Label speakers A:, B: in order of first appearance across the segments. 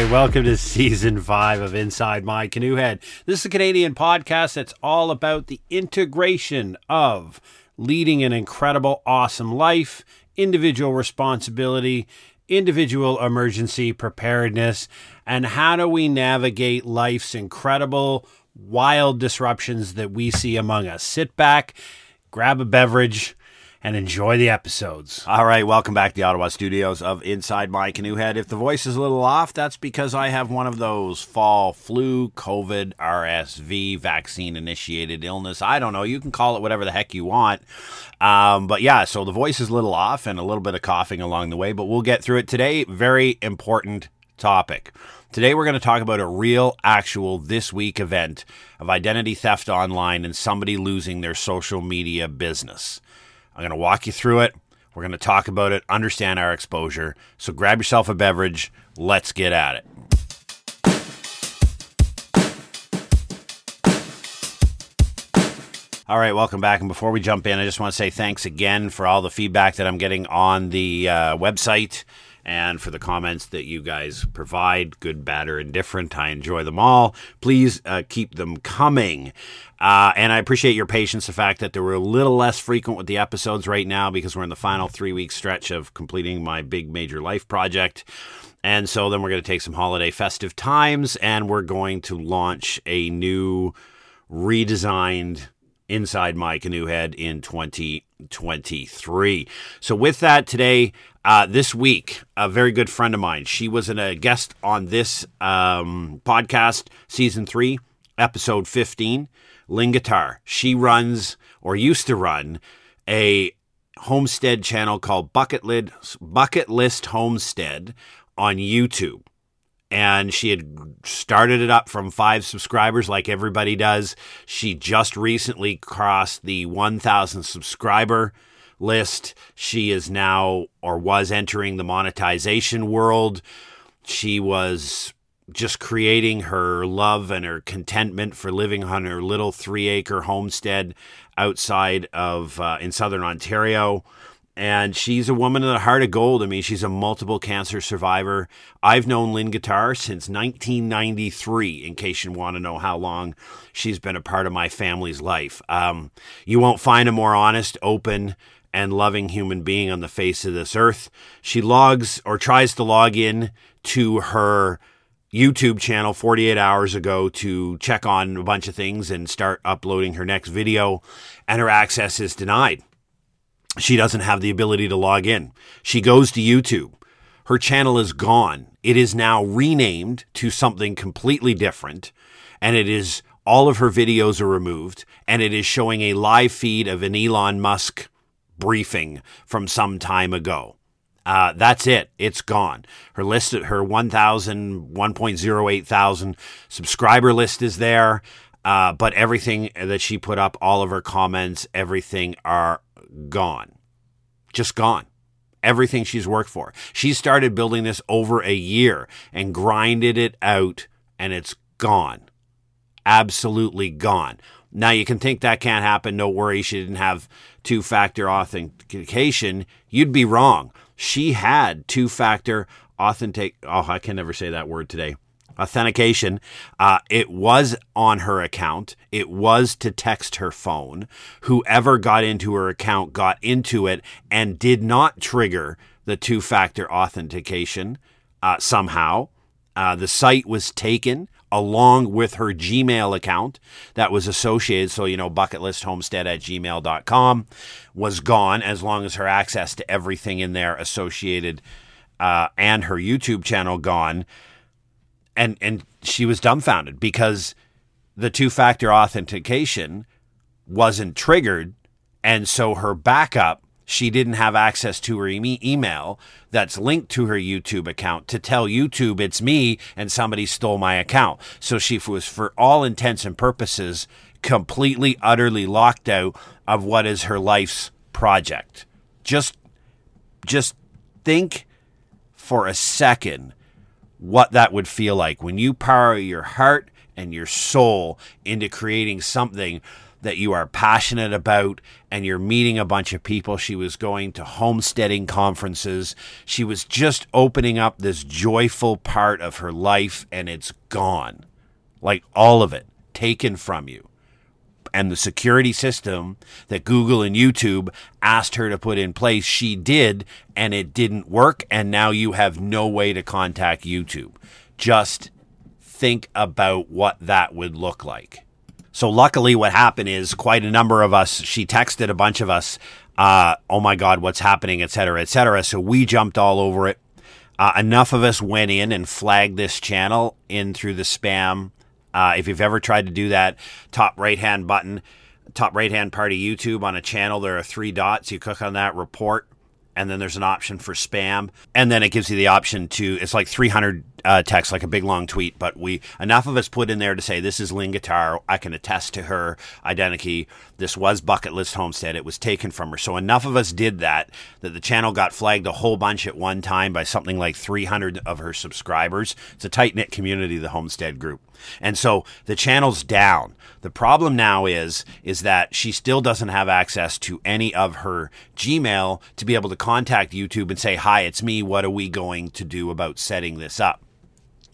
A: right, welcome to season five of Inside My Canoe Head. This is a Canadian podcast that's all about the integration of leading an incredible, awesome life, individual responsibility, individual emergency preparedness, and how do we navigate life's incredible, wild disruptions that we see among us. Sit back, grab a beverage and enjoy the episodes.
B: All right, welcome back to the Ottawa studios of Inside My Canoe Head. If the voice is a little off, that's because I have one of those fall flu, COVID, RSV vaccine initiated illness. I don't know. You can call it whatever the heck you want. Um, but yeah, so the voice is a little off and a little bit of coughing along the way, but we'll get through it today. Very important topic. Today, we're going to talk about a real, actual, this week event of identity theft online and somebody losing their social media business. I'm going to walk you through it. We're going to talk about it, understand our exposure. So grab yourself a beverage. Let's get at it. All right, welcome back. And before we jump in, I just want to say thanks again for all the feedback that I'm getting on the uh, website and for the comments that you guys provide, good, bad, or indifferent. I enjoy them all. Please uh, keep them coming. Uh, and I appreciate your patience, the fact that they were a little less frequent with the episodes right now because we're in the final three week stretch of completing my big major life project. And so then we're going to take some holiday festive times and we're going to launch a new redesigned inside my canoe head in 2023. So, with that, today, uh, this week, a very good friend of mine, she was in a guest on this um, podcast, season three, episode 15, Lynn Guitar. She runs or used to run a homestead channel called Bucket List, Bucket List Homestead on YouTube and she had started it up from five subscribers like everybody does. She just recently crossed the 1,000 subscriber list. She is now or was entering the monetization world. She was just creating her love and her contentment for living on her little three acre homestead outside of uh, in southern Ontario and she's a woman in a heart of gold. I mean, she's a multiple cancer survivor. I've known Lynn Guitar since 1993, in case you want to know how long she's been a part of my family's life. Um, you won't find a more honest, open, and loving human being on the face of this earth. She logs or tries to log in to her YouTube channel 48 hours ago to check on a bunch of things and start uploading her next video, and her access is denied she doesn't have the ability to log in. She goes to YouTube. Her channel is gone. It is now renamed to something completely different, and it is all of her videos are removed, and it is showing a live feed of an Elon Musk briefing from some time ago. Uh, that's it. It's gone. Her list, her 1,000, 1.08 thousand subscriber list is there. Uh, but everything that she put up, all of her comments, everything are gone. Just gone. Everything she's worked for. She started building this over a year and grinded it out, and it's gone. Absolutely gone. Now you can think that can't happen. No worry. She didn't have two factor authentication. You'd be wrong. She had two factor authentic. Oh, I can never say that word today authentication. Uh, it was on her account. It was to text her phone. Whoever got into her account got into it and did not trigger the two factor authentication uh, somehow. Uh, the site was taken along with her Gmail account that was associated. So, you know, bucketlisthomestead at gmail.com was gone as long as her access to everything in there associated uh, and her YouTube channel gone and and she was dumbfounded because the two factor authentication wasn't triggered and so her backup she didn't have access to her e- email that's linked to her YouTube account to tell YouTube it's me and somebody stole my account. So she was, for all intents and purposes, completely, utterly locked out of what is her life's project. Just, just think for a second what that would feel like when you power your heart and your soul into creating something that you are passionate about and you're meeting a bunch of people. She was going to homesteading conferences. She was just opening up this joyful part of her life and it's gone. Like all of it taken from you. And the security system that Google and YouTube asked her to put in place, she did, and it didn't work. And now you have no way to contact YouTube. Just think about what that would look like. So luckily, what happened is quite a number of us. She texted a bunch of us, uh, "Oh my God, what's happening?" et cetera, et cetera. So we jumped all over it. Uh, enough of us went in and flagged this channel in through the spam. Uh, if you've ever tried to do that, top right hand button, top right hand part of YouTube on a channel, there are three dots. You click on that, report, and then there's an option for spam, and then it gives you the option to. It's like 300 uh, text, like a big long tweet, but we enough of us put in there to say this is Lynn Guitar. I can attest to her identity. This was Bucket List Homestead. It was taken from her. So enough of us did that that the channel got flagged a whole bunch at one time by something like 300 of her subscribers. It's a tight knit community, the Homestead group, and so the channel's down. The problem now is is that she still doesn't have access to any of her Gmail to be able to contact YouTube and say, "Hi, it's me. What are we going to do about setting this up?"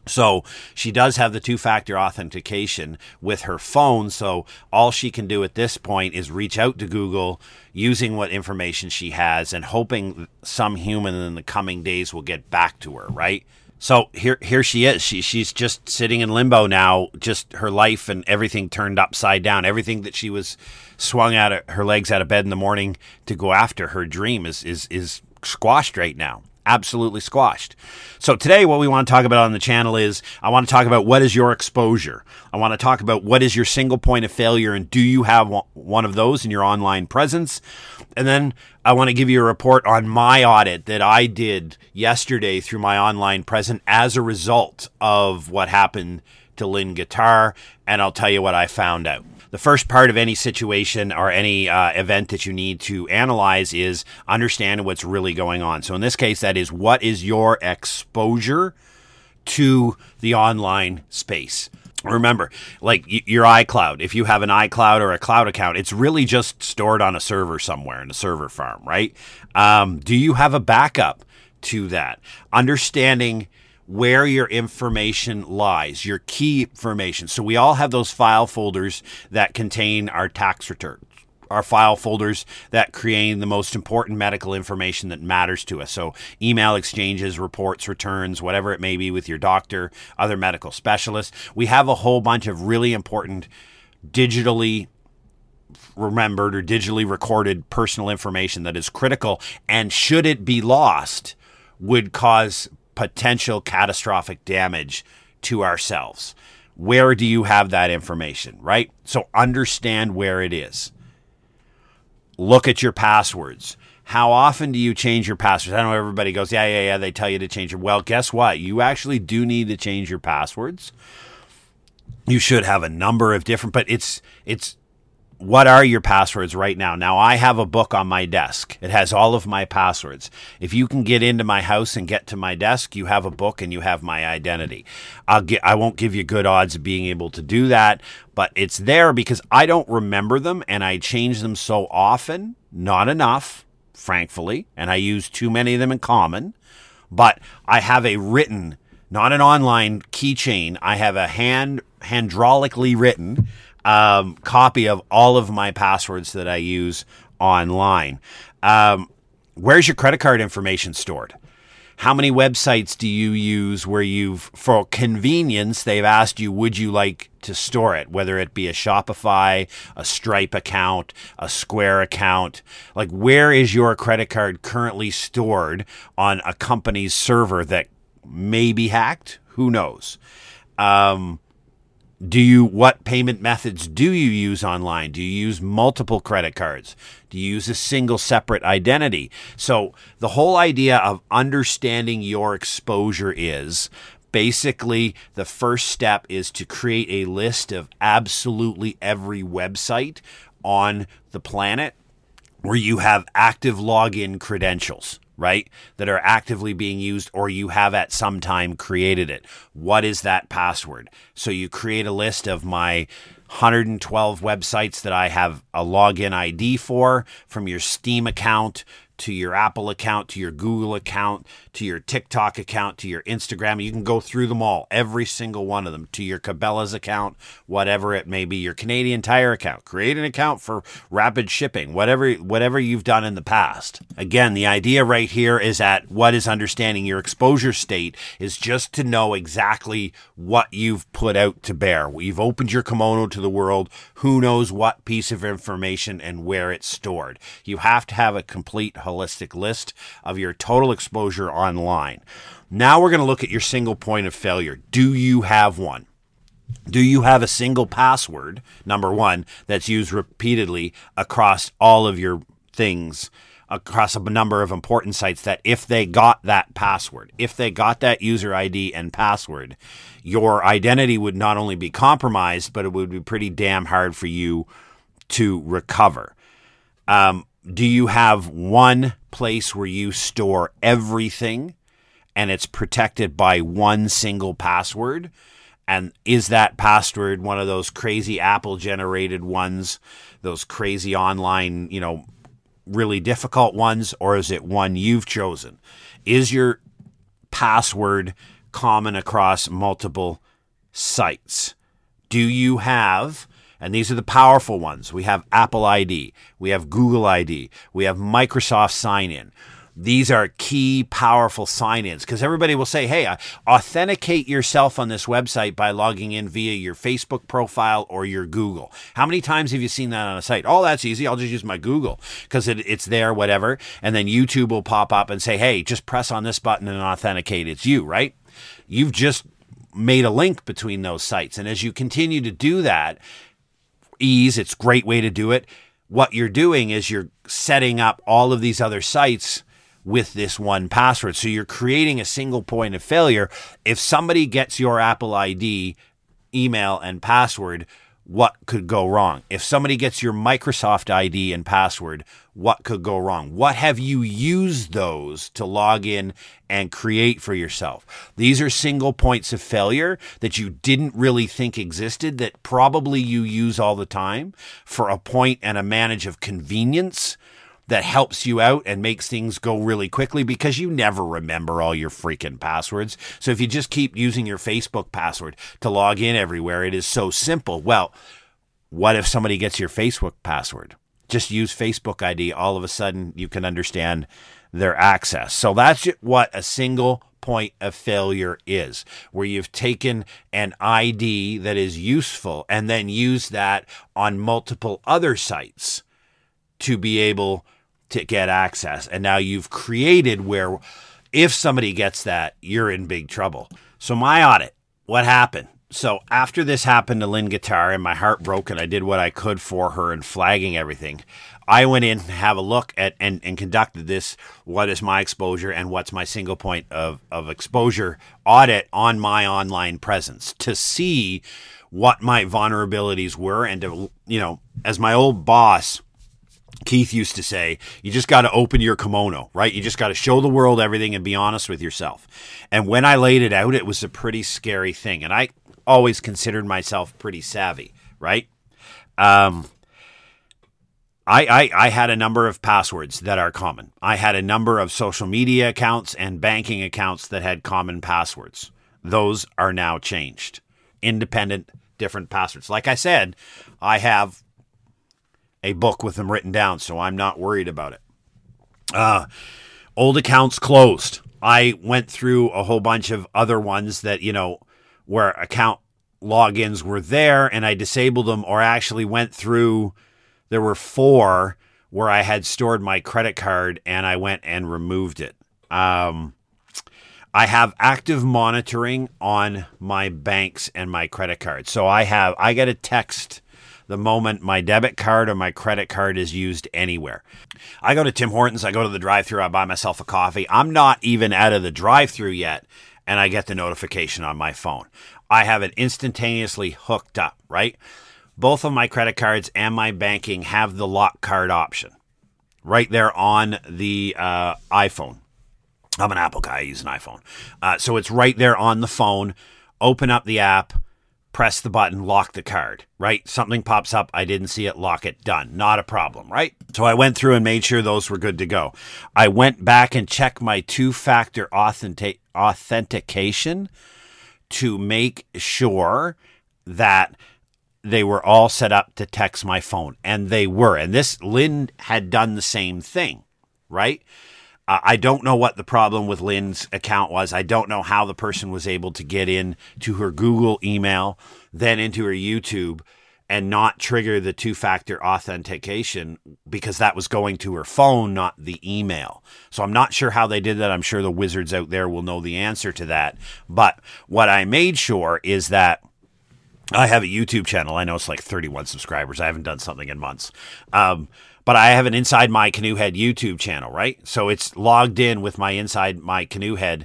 B: So she does have the two factor authentication with her phone. So all she can do at this point is reach out to Google using what information she has and hoping some human in the coming days will get back to her, right? So here here she is. She she's just sitting in limbo now, just her life and everything turned upside down. Everything that she was swung out of her legs out of bed in the morning to go after her dream is is is squashed right now absolutely squashed. So today what we want to talk about on the channel is I want to talk about what is your exposure. I want to talk about what is your single point of failure and do you have one of those in your online presence? And then I want to give you a report on my audit that I did yesterday through my online present as a result of what happened to Lynn Guitar and I'll tell you what I found out the first part of any situation or any uh, event that you need to analyze is understand what's really going on. So in this case, that is what is your exposure to the online space. Remember, like your iCloud, if you have an iCloud or a cloud account, it's really just stored on a server somewhere in a server farm, right? Um, do you have a backup to that? Understanding where your information lies, your key information. So we all have those file folders that contain our tax returns. Our file folders that create the most important medical information that matters to us. So, email exchanges, reports, returns, whatever it may be with your doctor, other medical specialists. We have a whole bunch of really important digitally remembered or digitally recorded personal information that is critical and should it be lost would cause potential catastrophic damage to ourselves. Where do you have that information, right? So understand where it is. Look at your passwords. How often do you change your passwords? I know everybody goes, yeah, yeah, yeah, they tell you to change your. Well, guess what? You actually do need to change your passwords. You should have a number of different, but it's it's what are your passwords right now? Now, I have a book on my desk. It has all of my passwords. If you can get into my house and get to my desk, you have a book and you have my identity. I'll get, I won't give you good odds of being able to do that, but it's there because I don't remember them and I change them so often, not enough, frankly, and I use too many of them in common. But I have a written, not an online keychain. I have a hand, hydraulically written um, copy of all of my passwords that I use online. Um, where's your credit card information stored? How many websites do you use where you've, for convenience, they've asked you, would you like to store it? Whether it be a Shopify, a Stripe account, a Square account. Like, where is your credit card currently stored on a company's server that may be hacked? Who knows? Um, do you what payment methods do you use online? Do you use multiple credit cards? Do you use a single separate identity? So the whole idea of understanding your exposure is basically the first step is to create a list of absolutely every website on the planet where you have active login credentials right? That are actively being used or you have at some time created it. What is that password? So you create a list of my 112 websites that I have a login ID for, from your Steam account to your Apple account, to your Google account, to your TikTok account, to your Instagram. You can go through them all, every single one of them, to your Cabela's account, whatever it may be, your Canadian Tire account. Create an account for rapid shipping, whatever whatever you've done in the past. Again, the idea right here is that what is understanding your exposure state is just to know exactly what you've put out to bear. You've opened your kimono to the world. Who knows what piece of information and where it's stored? You have to have a complete holistic list of your total exposure online. Now we're going to look at your single point of failure. Do you have one? Do you have a single password, number one, that's used repeatedly across all of your things, across a number of important sites that if they got that password, if they got that user ID and password, your identity would not only be compromised, but it would be pretty damn hard for you to recover. Um, do you have one place where you store everything and it's protected by one single password? And is that password one of those crazy Apple generated ones, those crazy online, you know, really difficult ones, or is it one you've chosen? Is your password common across multiple sites? Do you have and these are the powerful ones. We have Apple ID, we have Google ID, we have Microsoft Sign In. These are key, powerful sign ins because everybody will say, hey, uh, authenticate yourself on this website by logging in via your Facebook profile or your Google. How many times have you seen that on a site? Oh, that's easy. I'll just use my Google because it, it's there, whatever. And then YouTube will pop up and say, hey, just press on this button and authenticate. It's you, right? You've just made a link between those sites. And as you continue to do that, ease. It's a great way to do it. What you're doing is you're setting up all of these other sites with this one password. So you're creating a single point of failure. If somebody gets your Apple ID, email, and password, what could go wrong? If somebody gets your Microsoft ID and password, what could go wrong? What have you used those to log in and create for yourself? These are single points of failure that you didn't really think existed that probably you use all the time for a point and a manage of convenience that helps you out and makes things go really quickly because you never remember all your freaking passwords. So if you just keep using your Facebook password to log in everywhere, it is so simple. Well, what if somebody gets your Facebook password? Just use Facebook ID. All of a sudden, you can understand their access. So that's what a single point of failure is, where you've taken an ID that is useful and then used that on multiple other sites to be able to get access. And now you've created where if somebody gets that, you're in big trouble. So, my audit, what happened? So, after this happened to Lynn Guitar and my heart broke, and I did what I could for her and flagging everything, I went in to have a look at and, and conducted this what is my exposure and what's my single point of, of exposure audit on my online presence to see what my vulnerabilities were and to, you know, as my old boss Keith used to say, you just got to open your kimono, right? You just got to show the world everything and be honest with yourself. And when I laid it out, it was a pretty scary thing. And I always considered myself pretty savvy, right? Um, I, I, I had a number of passwords that are common. I had a number of social media accounts and banking accounts that had common passwords. Those are now changed. Independent, different passwords. Like I said, I have a book with them written down, so I'm not worried about it. Uh, old accounts closed. I went through a whole bunch of other ones that, you know, where account logins were there and I disabled them, or actually went through, there were four where I had stored my credit card and I went and removed it. Um, I have active monitoring on my banks and my credit cards. So I have, I get a text the moment my debit card or my credit card is used anywhere. I go to Tim Hortons, I go to the drive through, I buy myself a coffee. I'm not even out of the drive through yet, and I get the notification on my phone. I have it instantaneously hooked up, right? Both of my credit cards and my banking have the lock card option right there on the uh, iPhone. I'm an Apple guy, I use an iPhone. Uh, so it's right there on the phone. Open up the app press the button, lock the card, right? Something pops up, I didn't see it, lock it, done. Not a problem, right? So I went through and made sure those were good to go. I went back and checked my two factor authentic- authentication to make sure that they were all set up to text my phone, and they were. And this, Lynn had done the same thing, right? Uh, I don't know what the problem with Lynn's account was. I don't know how the person was able to get in to her Google email, then into her YouTube, and not trigger the two factor authentication because that was going to her phone, not the email. So I'm not sure how they did that. I'm sure the wizards out there will know the answer to that. But what I made sure is that I have a YouTube channel. I know it's like 31 subscribers. I haven't done something in months. Um, but I have an Inside My Canoe Head YouTube channel, right? So it's logged in with my Inside My Canoe Head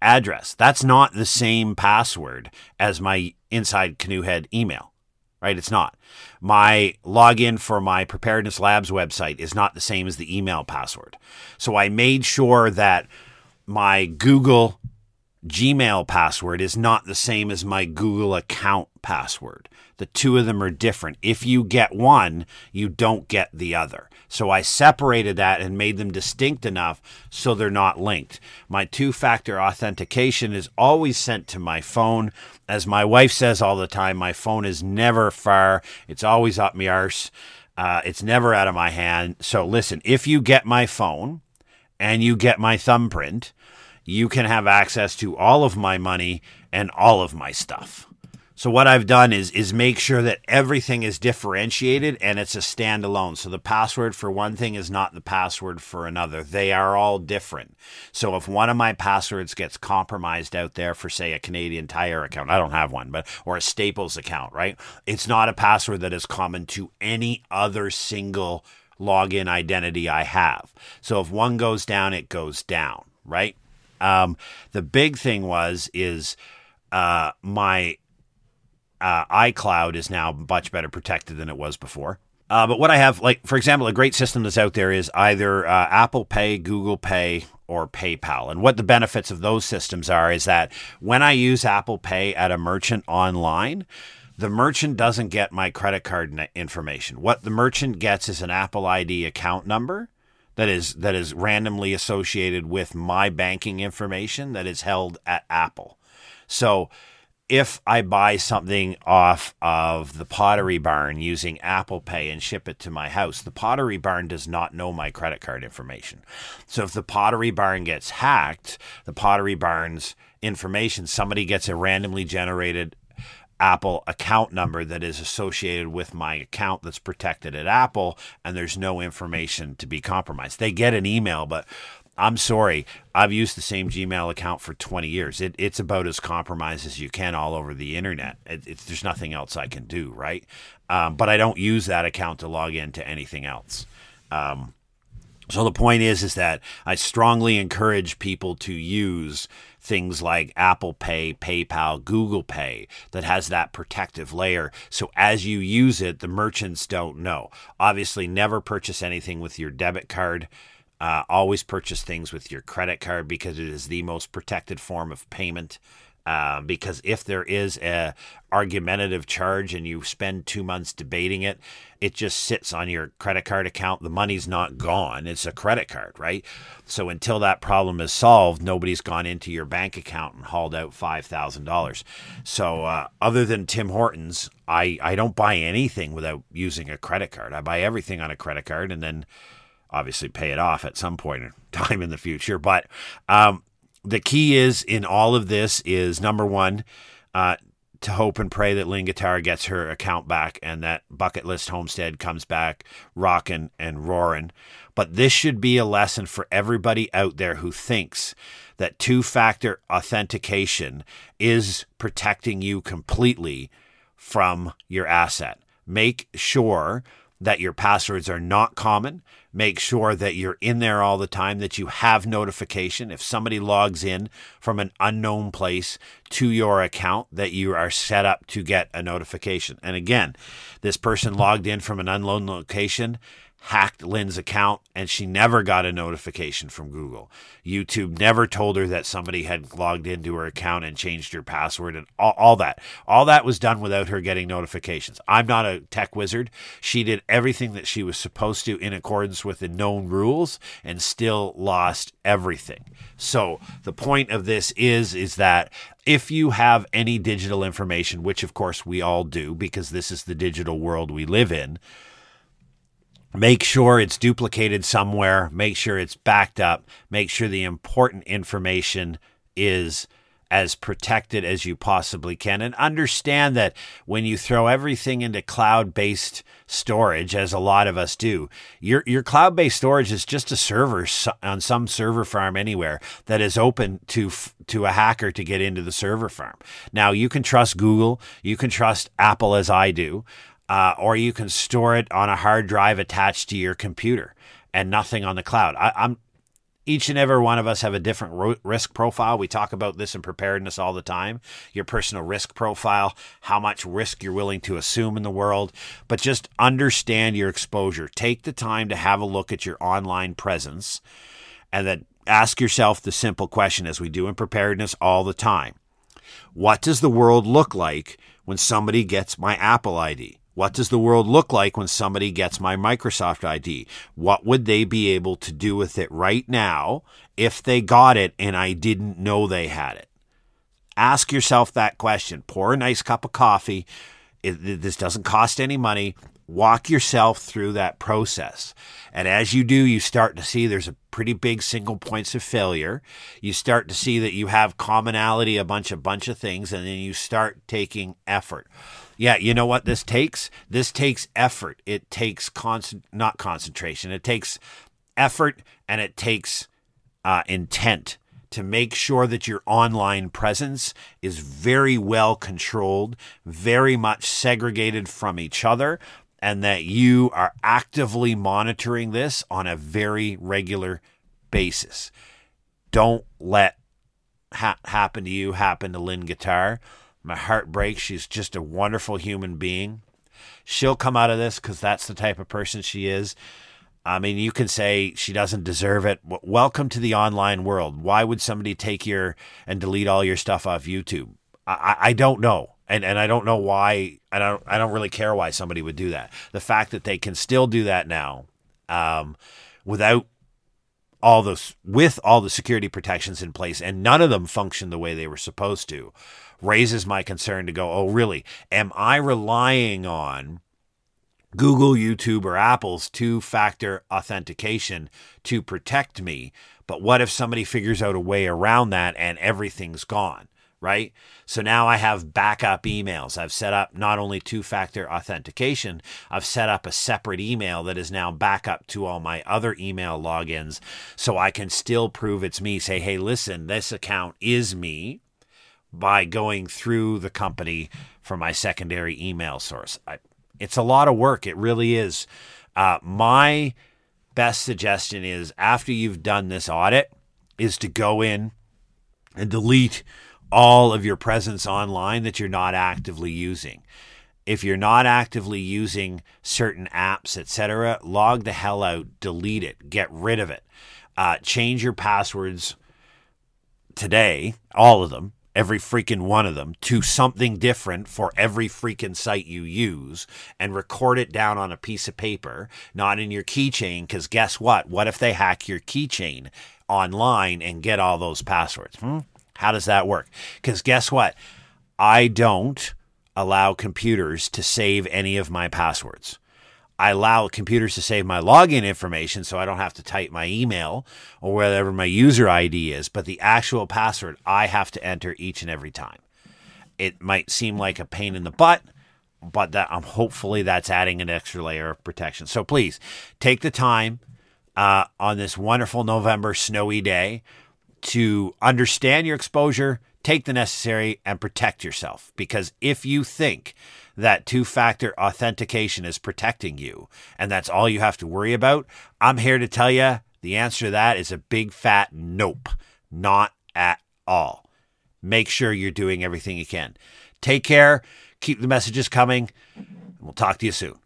B: address. That's not the same password as my Inside Canoe Head email, right? It's not. My login for my Preparedness Labs website is not the same as the email password. So I made sure that my Google Gmail password is not the same as my Google account password. The two of them are different. If you get one, you don't get the other. So I separated that and made them distinct enough so they're not linked. My two factor authentication is always sent to my phone. As my wife says all the time, my phone is never far, it's always up my arse. Uh, it's never out of my hand. So listen, if you get my phone and you get my thumbprint, you can have access to all of my money and all of my stuff. So what I've done is is make sure that everything is differentiated and it's a standalone. So the password for one thing is not the password for another. They are all different. So if one of my passwords gets compromised out there for say a Canadian Tire account, I don't have one, but or a Staples account, right? It's not a password that is common to any other single login identity I have. So if one goes down, it goes down, right? Um, the big thing was is uh, my uh, iCloud is now much better protected than it was before. Uh, but what I have, like for example, a great system that's out there is either uh, Apple Pay, Google Pay, or PayPal. And what the benefits of those systems are is that when I use Apple Pay at a merchant online, the merchant doesn't get my credit card information. What the merchant gets is an Apple ID account number that is that is randomly associated with my banking information that is held at Apple. So if I buy something off of the Pottery Barn using Apple Pay and ship it to my house, the Pottery Barn does not know my credit card information. So if the Pottery Barn gets hacked, the Pottery Barn's information, somebody gets a randomly generated Apple account number that is associated with my account that's protected at Apple, and there's no information to be compromised. They get an email, but I'm sorry, I've used the same Gmail account for 20 years. It, it's about as compromised as you can all over the internet. It, there's nothing else I can do, right? Um, but I don't use that account to log into anything else. Um, so the point is, is that I strongly encourage people to use things like Apple Pay, PayPal, Google Pay that has that protective layer. So as you use it, the merchants don't know. Obviously, never purchase anything with your debit card. Uh, always purchase things with your credit card because it is the most protected form of payment. Uh, because if there is a argumentative charge and you spend two months debating it, it just sits on your credit card account. The money's not gone. It's a credit card, right? So until that problem is solved, nobody's gone into your bank account and hauled out five thousand dollars. So uh, other than Tim Hortons, I I don't buy anything without using a credit card. I buy everything on a credit card and then obviously pay it off at some point in time in the future. But um, the key is in all of this is number one, uh, to hope and pray that Lynn Guitar gets her account back and that Bucket List Homestead comes back rocking and roaring. But this should be a lesson for everybody out there who thinks that two factor authentication is protecting you completely from your asset. Make sure that your passwords are not common. Make sure that you're in there all the time, that you have notification. If somebody logs in from an unknown place to your account, that you are set up to get a notification. And again, this person logged in from an unknown location hacked Lynn's account and she never got a notification from Google. YouTube never told her that somebody had logged into her account and changed her password and all, all, that. All that was done without her getting notifications. I'm not a tech wizard. She did everything that she was supposed to in accordance with the known rules and still lost everything. So the point of this is is that if you have any digital information, which of course we all do because this is the digital world we live in, make sure it's duplicated somewhere, make sure it's backed up, make sure the important information is as protected as you possibly can. And understand that when you throw everything into cloud-based storage as a lot of us do your your cloud-based storage is just a server on some server farm anywhere that is open to to a hacker to get into the server farm. Now you can trust Google. You can trust Apple as I do uh, or you can store it on a hard drive attached to your computer and nothing on the cloud. I, am each and every one of us have a different ro- risk profile. We talk about this in preparedness all the time. Your personal risk profile, how much risk you're willing to assume in the world, but just understand your exposure. Take the time to have a look at your online presence and then ask yourself the simple question as we do in preparedness all the time. What does the world look like when somebody gets my Apple ID? What does the world look like when somebody gets my Microsoft ID? What would they be able to do with it right now if they got it and I didn't know they had it? Ask yourself that question. Pour a nice cup of coffee. It, this doesn't cost any money. Walk yourself through that process. And as you do, you start to see there's a pretty big single points of failure. You start to see that you have commonality, a bunch of bunch of things, and then you start taking effort yeah, you know what this takes? This takes effort. It takes constant, not concentration. It takes effort and it takes uh, intent to make sure that your online presence is very well controlled, very much segregated from each other, and that you are actively monitoring this on a very regular basis. Don't let ha- happen to you happen to Lynn Guitar. My heart breaks. She's just a wonderful human being. She'll come out of this because that's the type of person she is. I mean, you can say she doesn't deserve it. Welcome to the online world. Why would somebody take your and delete all your stuff off YouTube? I, I don't know. And, and I don't know why. I don't, I don't really care why somebody would do that. The fact that they can still do that now um, without all those, with all the security protections in place, and none of them function the way they were supposed to raises my concern to go, oh, really? Am I relying on Google, YouTube, or Apple's two factor authentication to protect me? But what if somebody figures out a way around that and everything's gone? Right? So now I have backup emails. I've set up not only two factor authentication, I've set up a separate email that is now backup to all my other email logins so I can still prove it's me. Say, hey, listen, this account is me by going through the company for my secondary email source. I, it's a lot of work. It really is. Uh, my best suggestion is after you've done this audit, is to go in and delete all of your presence online that you're not actively using. If you're not actively using certain apps, etc., log the hell out, delete it, get rid of it. Uh, change your passwords today, all of them, every freaking one of them to something different for every freaking site you use and record it down on a piece of paper, not in your keychain. Because guess what? What if they hack your keychain online and get all those passwords? Hmm? How does that work? Because guess what? I don't allow computers to save any of my passwords. I allow computers to save my login information so I don't have to type my email or whatever my user ID is, but the actual password I have to enter each and every time. It might seem like a pain in the butt, but that I'm um, hopefully that's adding an extra layer of protection. So please take the time uh, on this wonderful November snowy day to understand your exposure, take the necessary, and protect yourself. Because if you think that two factor authentication is protecting you and that's all you have to worry about, I'm here to tell you the answer to that is a big fat nope. Not at all. Make sure you're doing everything you can. Take care. Keep the messages coming. And we'll talk to you soon.